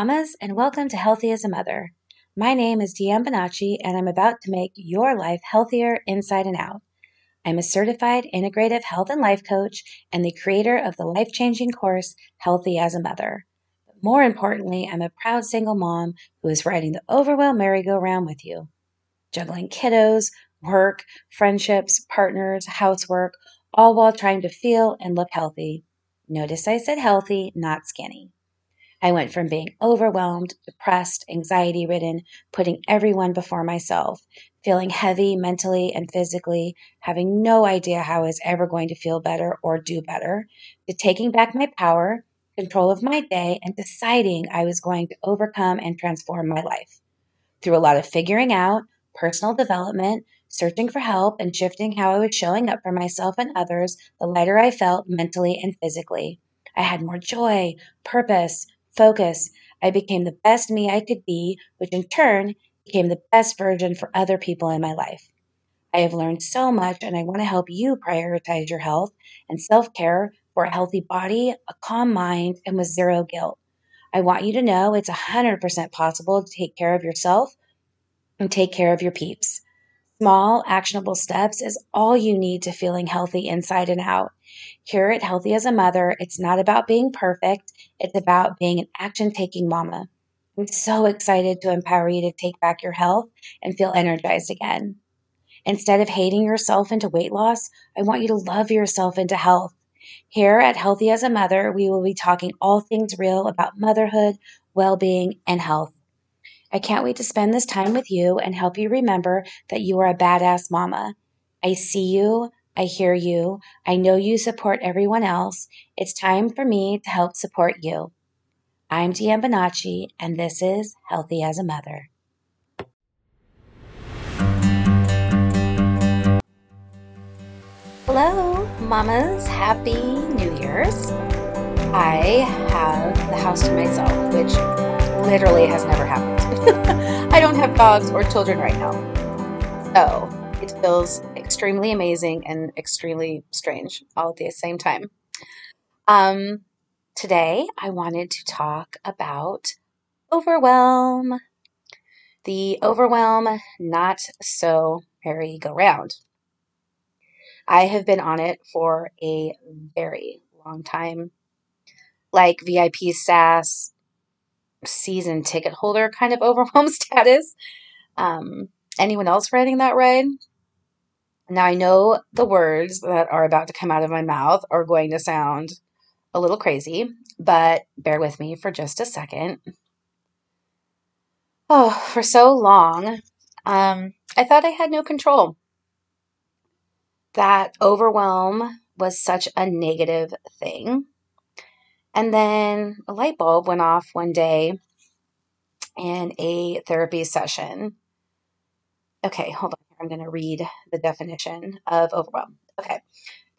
mamas, and welcome to Healthy as a Mother. My name is Deanne Bonacci, and I'm about to make your life healthier inside and out. I'm a certified integrative health and life coach and the creator of the life changing course, Healthy as a Mother. But more importantly, I'm a proud single mom who is riding the overwhelm merry-go-round with you, juggling kiddos, work, friendships, partners, housework, all while trying to feel and look healthy. Notice I said healthy, not skinny. I went from being overwhelmed, depressed, anxiety ridden, putting everyone before myself, feeling heavy mentally and physically, having no idea how I was ever going to feel better or do better, to taking back my power, control of my day, and deciding I was going to overcome and transform my life. Through a lot of figuring out, personal development, searching for help, and shifting how I was showing up for myself and others, the lighter I felt mentally and physically. I had more joy, purpose, focus. I became the best me I could be, which in turn became the best version for other people in my life. I have learned so much, and I want to help you prioritize your health and self care for a healthy body, a calm mind, and with zero guilt. I want you to know it's 100% possible to take care of yourself and take care of your peeps. Small, actionable steps is all you need to feeling healthy inside and out. Here at Healthy as a Mother, it's not about being perfect, it's about being an action taking mama. I'm so excited to empower you to take back your health and feel energized again. Instead of hating yourself into weight loss, I want you to love yourself into health. Here at Healthy as a Mother, we will be talking all things real about motherhood, well being, and health. I can't wait to spend this time with you and help you remember that you are a badass mama. I see you, I hear you. I know you support everyone else. It's time for me to help support you. I'm Deanne Bonacci, and this is Healthy as a Mother. Hello, mamas. Happy New Year's. I have the house to myself, which literally has never happened. I don't have dogs or children right now. So it feels extremely amazing and extremely strange all at the same time. Um, today, I wanted to talk about overwhelm. The overwhelm, not so merry-go-round. I have been on it for a very long time. Like VIP SAS season ticket holder kind of overwhelm status. Um, anyone else riding that ride? Now, I know the words that are about to come out of my mouth are going to sound a little crazy, but bear with me for just a second. Oh, for so long, um, I thought I had no control. That overwhelm was such a negative thing. And then a light bulb went off one day in a therapy session. Okay, hold on. I'm going to read the definition of overwhelm. Okay.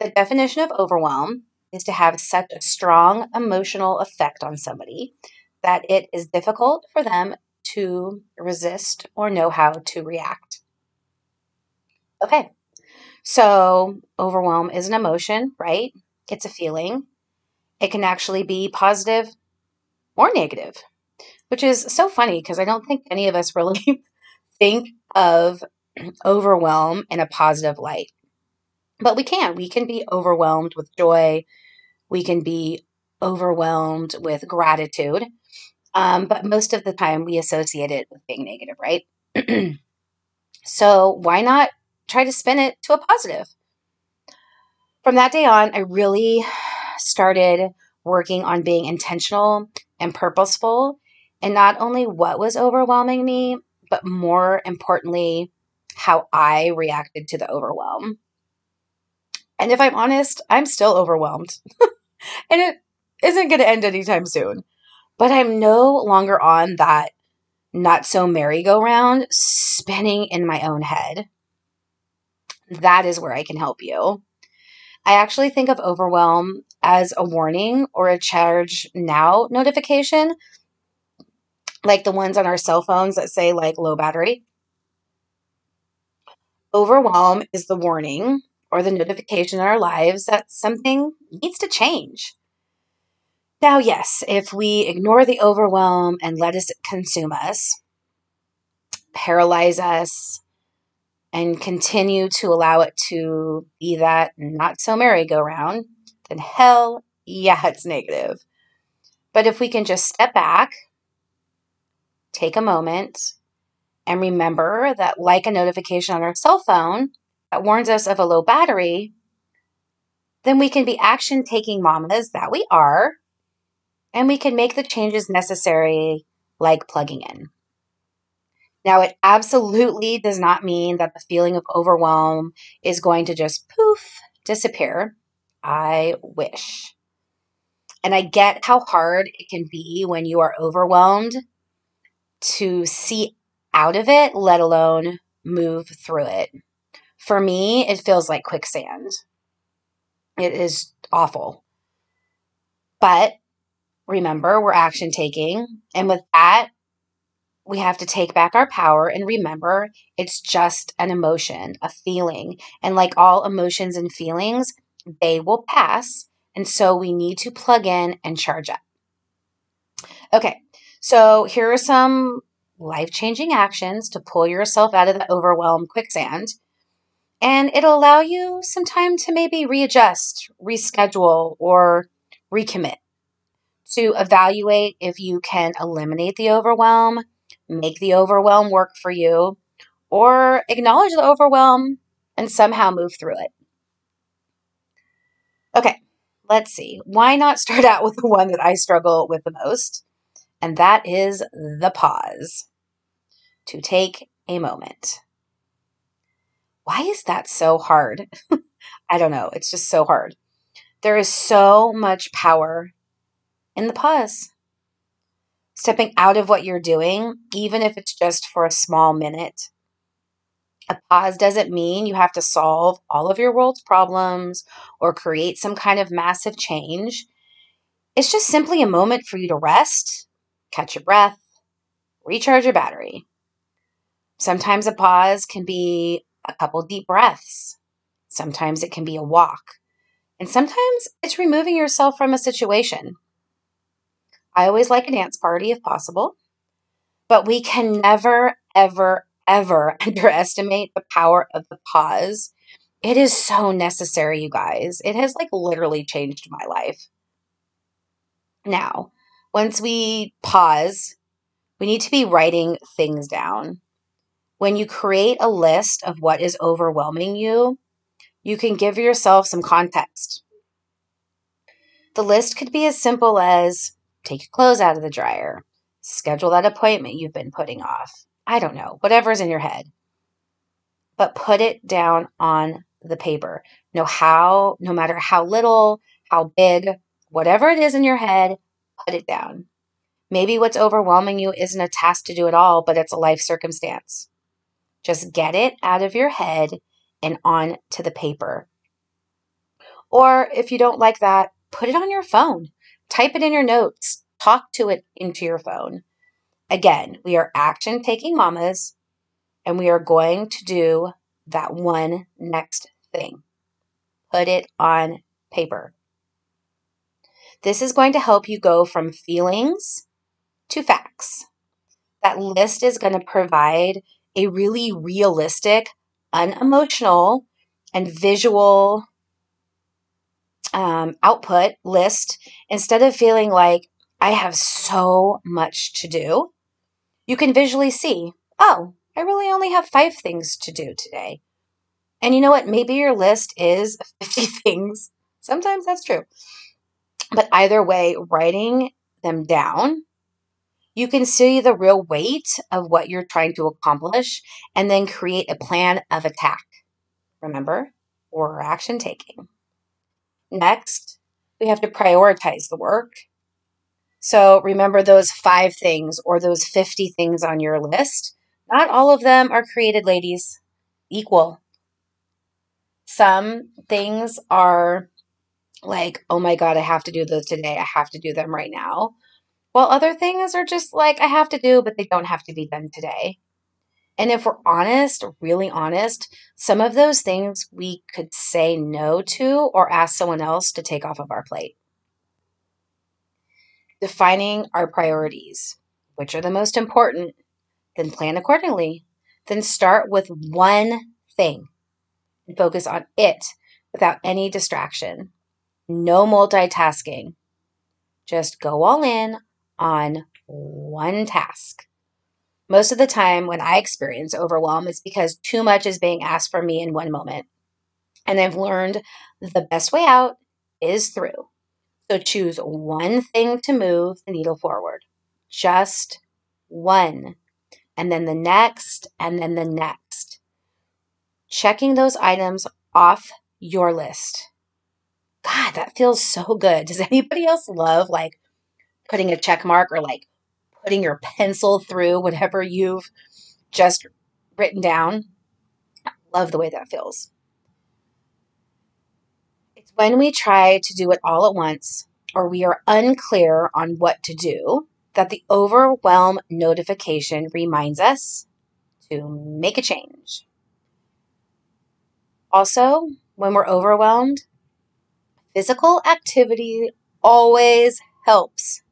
The definition of overwhelm is to have such a strong emotional effect on somebody that it is difficult for them to resist or know how to react. Okay. So, overwhelm is an emotion, right? It's a feeling. It can actually be positive or negative, which is so funny because I don't think any of us really think of overwhelm in a positive light. But we can. We can be overwhelmed with joy. We can be overwhelmed with gratitude. Um, but most of the time, we associate it with being negative, right? so, why not try to spin it to a positive? From that day on, I really started working on being intentional and purposeful and not only what was overwhelming me, but more importantly, how I reacted to the overwhelm. And if I'm honest, I'm still overwhelmed. and it isn't going to end anytime soon. But I'm no longer on that not so merry-go-round spinning in my own head. That is where I can help you. I actually think of overwhelm as a warning or a charge now notification, like the ones on our cell phones that say like low battery. Overwhelm is the warning or the notification in our lives that something needs to change. Now, yes, if we ignore the overwhelm and let it consume us, paralyze us, and continue to allow it to be that not so merry-go-round, then hell yeah, it's negative. But if we can just step back, take a moment, and remember that, like a notification on our cell phone that warns us of a low battery, then we can be action taking mamas that we are, and we can make the changes necessary, like plugging in. Now, it absolutely does not mean that the feeling of overwhelm is going to just poof disappear. I wish. And I get how hard it can be when you are overwhelmed to see out of it, let alone move through it. For me, it feels like quicksand. It is awful. But remember, we're action taking. And with that, we have to take back our power and remember it's just an emotion, a feeling. And like all emotions and feelings, they will pass. And so we need to plug in and charge up. Okay, so here are some life changing actions to pull yourself out of the overwhelm quicksand. And it'll allow you some time to maybe readjust, reschedule, or recommit to evaluate if you can eliminate the overwhelm, make the overwhelm work for you, or acknowledge the overwhelm and somehow move through it. Okay, let's see. Why not start out with the one that I struggle with the most? And that is the pause to take a moment. Why is that so hard? I don't know. It's just so hard. There is so much power in the pause. Stepping out of what you're doing, even if it's just for a small minute. A pause doesn't mean you have to solve all of your world's problems or create some kind of massive change. It's just simply a moment for you to rest, catch your breath, recharge your battery. Sometimes a pause can be a couple deep breaths. Sometimes it can be a walk. And sometimes it's removing yourself from a situation. I always like a dance party if possible, but we can never, ever, ever underestimate the power of the pause. It is so necessary, you guys. It has like literally changed my life. Now, once we pause, we need to be writing things down. When you create a list of what is overwhelming you, you can give yourself some context. The list could be as simple as take your clothes out of the dryer, schedule that appointment you've been putting off. I don't know, whatever's in your head. But put it down on the paper. No how, no matter how little, how big, whatever it is in your head, put it down. Maybe what's overwhelming you isn't a task to do at all, but it's a life circumstance. Just get it out of your head and on to the paper. Or if you don't like that, put it on your phone. Type it in your notes. Talk to it into your phone. Again, we are action taking mamas and we are going to do that one next thing. Put it on paper. This is going to help you go from feelings to facts. That list is going to provide a really realistic, unemotional, and visual um, output list instead of feeling like I have so much to do. You can visually see, oh, I really only have five things to do today. And you know what? Maybe your list is 50 things. Sometimes that's true. But either way, writing them down you can see the real weight of what you're trying to accomplish and then create a plan of attack. Remember, or action taking. Next, we have to prioritize the work. So remember those five things or those 50 things on your list. Not all of them are created, ladies, equal. Some things are like, oh my God, I have to do those today. I have to do them right now. While other things are just like I have to do, but they don't have to be done today. And if we're honest, really honest, some of those things we could say no to or ask someone else to take off of our plate. defining our priorities, which are the most important, then plan accordingly. Then start with one thing and focus on it without any distraction. No multitasking. Just go all in on one task. Most of the time, when I experience overwhelm, it's because too much is being asked from me in one moment. And I've learned the best way out is through. So choose one thing to move the needle forward. Just one. And then the next, and then the next. Checking those items off your list. God, that feels so good. Does anybody else love like putting a check mark or like putting your pencil through whatever you've just written down? I love the way that feels. It's when we try to do it all at once or we are unclear on what to do that the overwhelm notification reminds us to make a change. Also, when we're overwhelmed, physical activity always helps.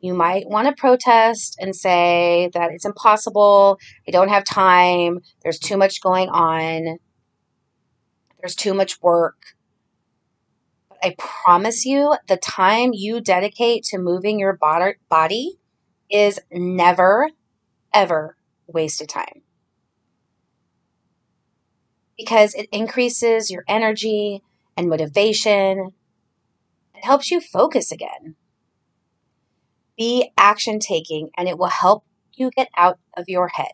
You might want to protest and say that it's impossible, I don't have time, there's too much going on, there's too much work. But I promise you, the time you dedicate to moving your body is never, ever wasted time. Because it increases your energy and motivation. It helps you focus again. Be action taking, and it will help you get out of your head.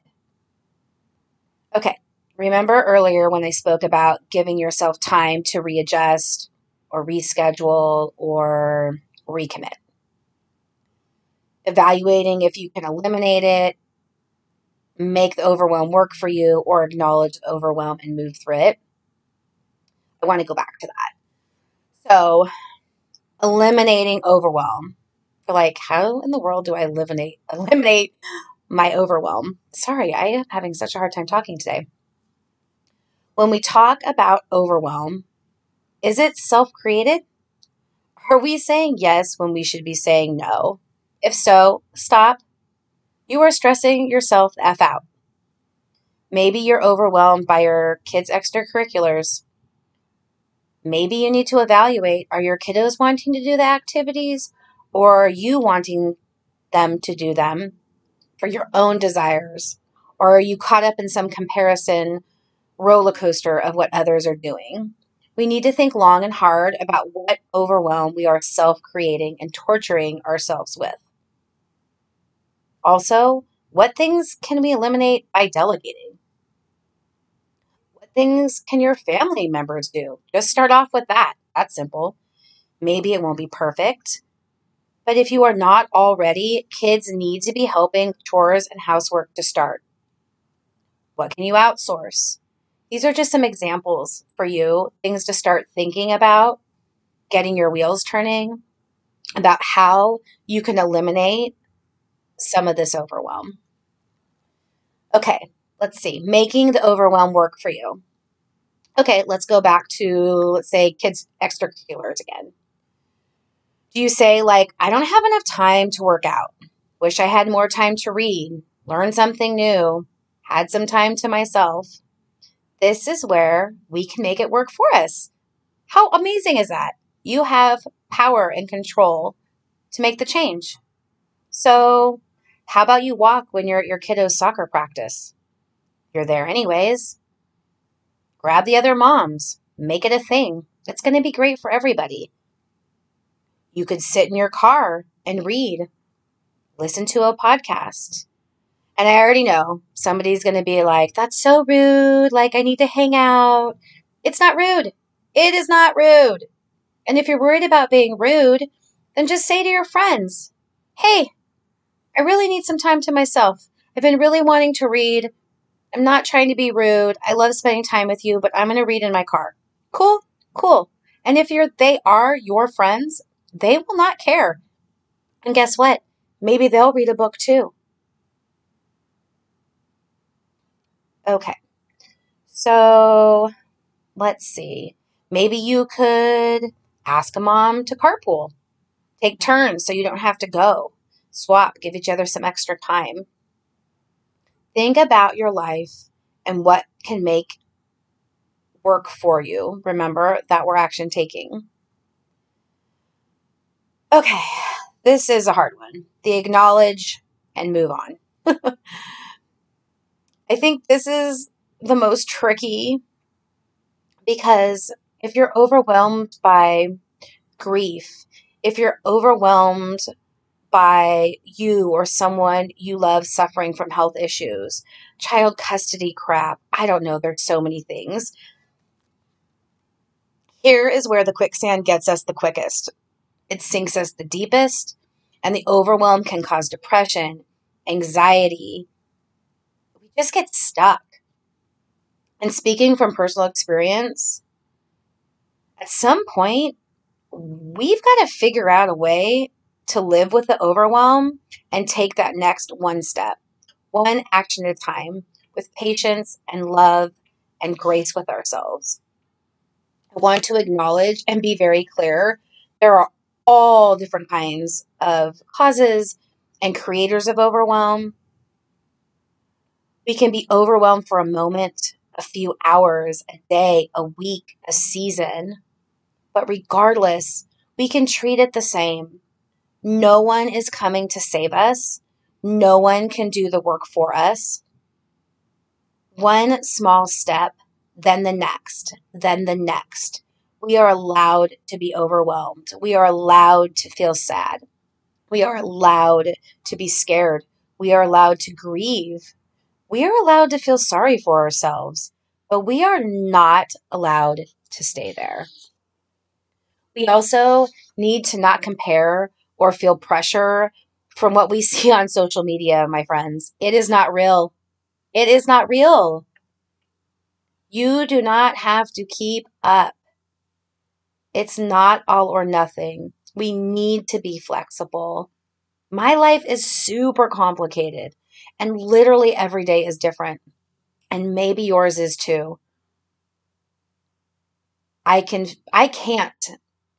Okay, remember earlier when I spoke about giving yourself time to readjust or reschedule or recommit? Evaluating if you can eliminate it, make the overwhelm work for you, or acknowledge the overwhelm and move through it. I want to go back to that. So, eliminating overwhelm like, how in the world do I eliminate eliminate my overwhelm? Sorry, I am having such a hard time talking today. When we talk about overwhelm, is it self-created? Are we saying yes when we should be saying no? If so, stop. You are stressing yourself F out. Maybe you're overwhelmed by your kids' extracurriculars. Maybe you need to evaluate are your kiddos wanting to do the activities or you wanting them to do them for your own desires? Or are you caught up in some comparison roller coaster of what others are doing? We need to think long and hard about what overwhelm we are self creating and torturing ourselves with. Also, what things can we eliminate by delegating? What things can your family members do? Just start off with that. That's simple. Maybe it won't be perfect. But if you are not already, kids need to be helping chores and housework to start. What can you outsource? These are just some examples for you, things to start thinking about, getting your wheels turning, about how you can eliminate some of this overwhelm. Okay, let's see. Making the overwhelm work for you. Okay, let's go back to, let's say, kids' extracurriculars again. Do you say, like, I don't have enough time to work out? Wish I had more time to read, learn something new, had some time to myself? This is where we can make it work for us. How amazing is that? You have power and control to make the change. So, how about you walk when you're at your kiddo's soccer practice? You're there anyways. Grab the other moms, make it a thing. It's going to be great for everybody. You could sit in your car and read, listen to a podcast. And I already know somebody's going to be like, that's so rude. Like, I need to hang out. It's not rude. It is not rude. And if you're worried about being rude, then just say to your friends, hey, I really need some time to myself. I've been really wanting to read. I'm not trying to be rude. I love spending time with you, but I'm going to read in my car. Cool? Cool. And if you're they are your friends, they will not care. And guess what? Maybe they'll read a book too. Okay. So let's see. Maybe you could ask a mom to carpool, Take turns so you don't have to go. Swap, give each other some extra time. Think about your life and what can make work for you. Remember that we're action taking. Okay, this is a hard one. The acknowledge and move on. I think this is the most tricky because if you're overwhelmed by grief, if you're overwhelmed by you or someone you love suffering from health issues, child custody crap, I don't know, there's so many things. Here is where the quicksand gets us the quickest. It sinks us the deepest, and the overwhelm can cause depression, anxiety. We just get stuck. And speaking from personal experience, at some point, we've got to figure out a way to live with the overwhelm and take that next one step, one action at a time, with patience and love and grace with ourselves. I want to acknowledge and be very clear there are all different kinds of causes and creators of overwhelm. We can be overwhelmed for a moment, a few hours, a day, a week, a season. But regardless, we can treat it the same. No one is coming to save us. No one can do the work for us. One small step, then the next, then the next. We are allowed to be overwhelmed. We are allowed to feel sad. We are allowed to be scared. We are allowed to grieve. We are allowed to feel sorry for ourselves, but we are not allowed to stay there. We also need to not compare or feel pressure from what we see on social media, my friends. It is not real. It is not real. You do not have to keep up. It's not all or nothing. We need to be flexible. My life is super complicated, and literally every day is different. And maybe yours is too. I can I can't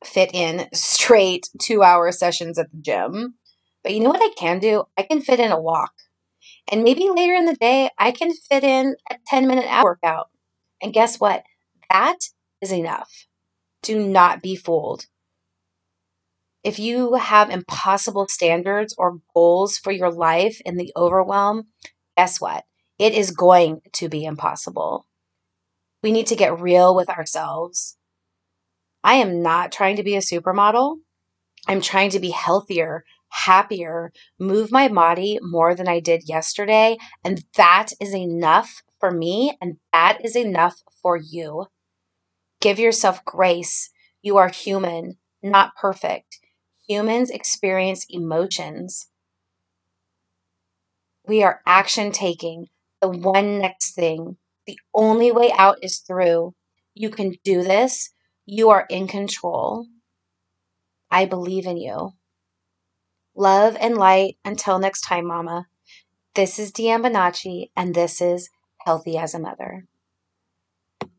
fit in straight two hour sessions at the gym. But you know what I can do? I can fit in a walk. And maybe later in the day, I can fit in a 10 minute workout. And guess what? That is enough. Do not be fooled. If you have impossible standards or goals for your life in the overwhelm, guess what? It is going to be impossible. We need to get real with ourselves I am not trying to be a supermodel. I'm trying to be healthier, happier, move my body more than I did yesterday. And that is enough for me. And that is enough for you. Give yourself grace. You are human, not perfect. Humans experience emotions. We are action taking, the one next thing. The only way out is through. You can do this. You are in control. I believe in you. Love and light. Until next time, Mama. This is Deanne Bonacci, and this is Healthy as a Mother.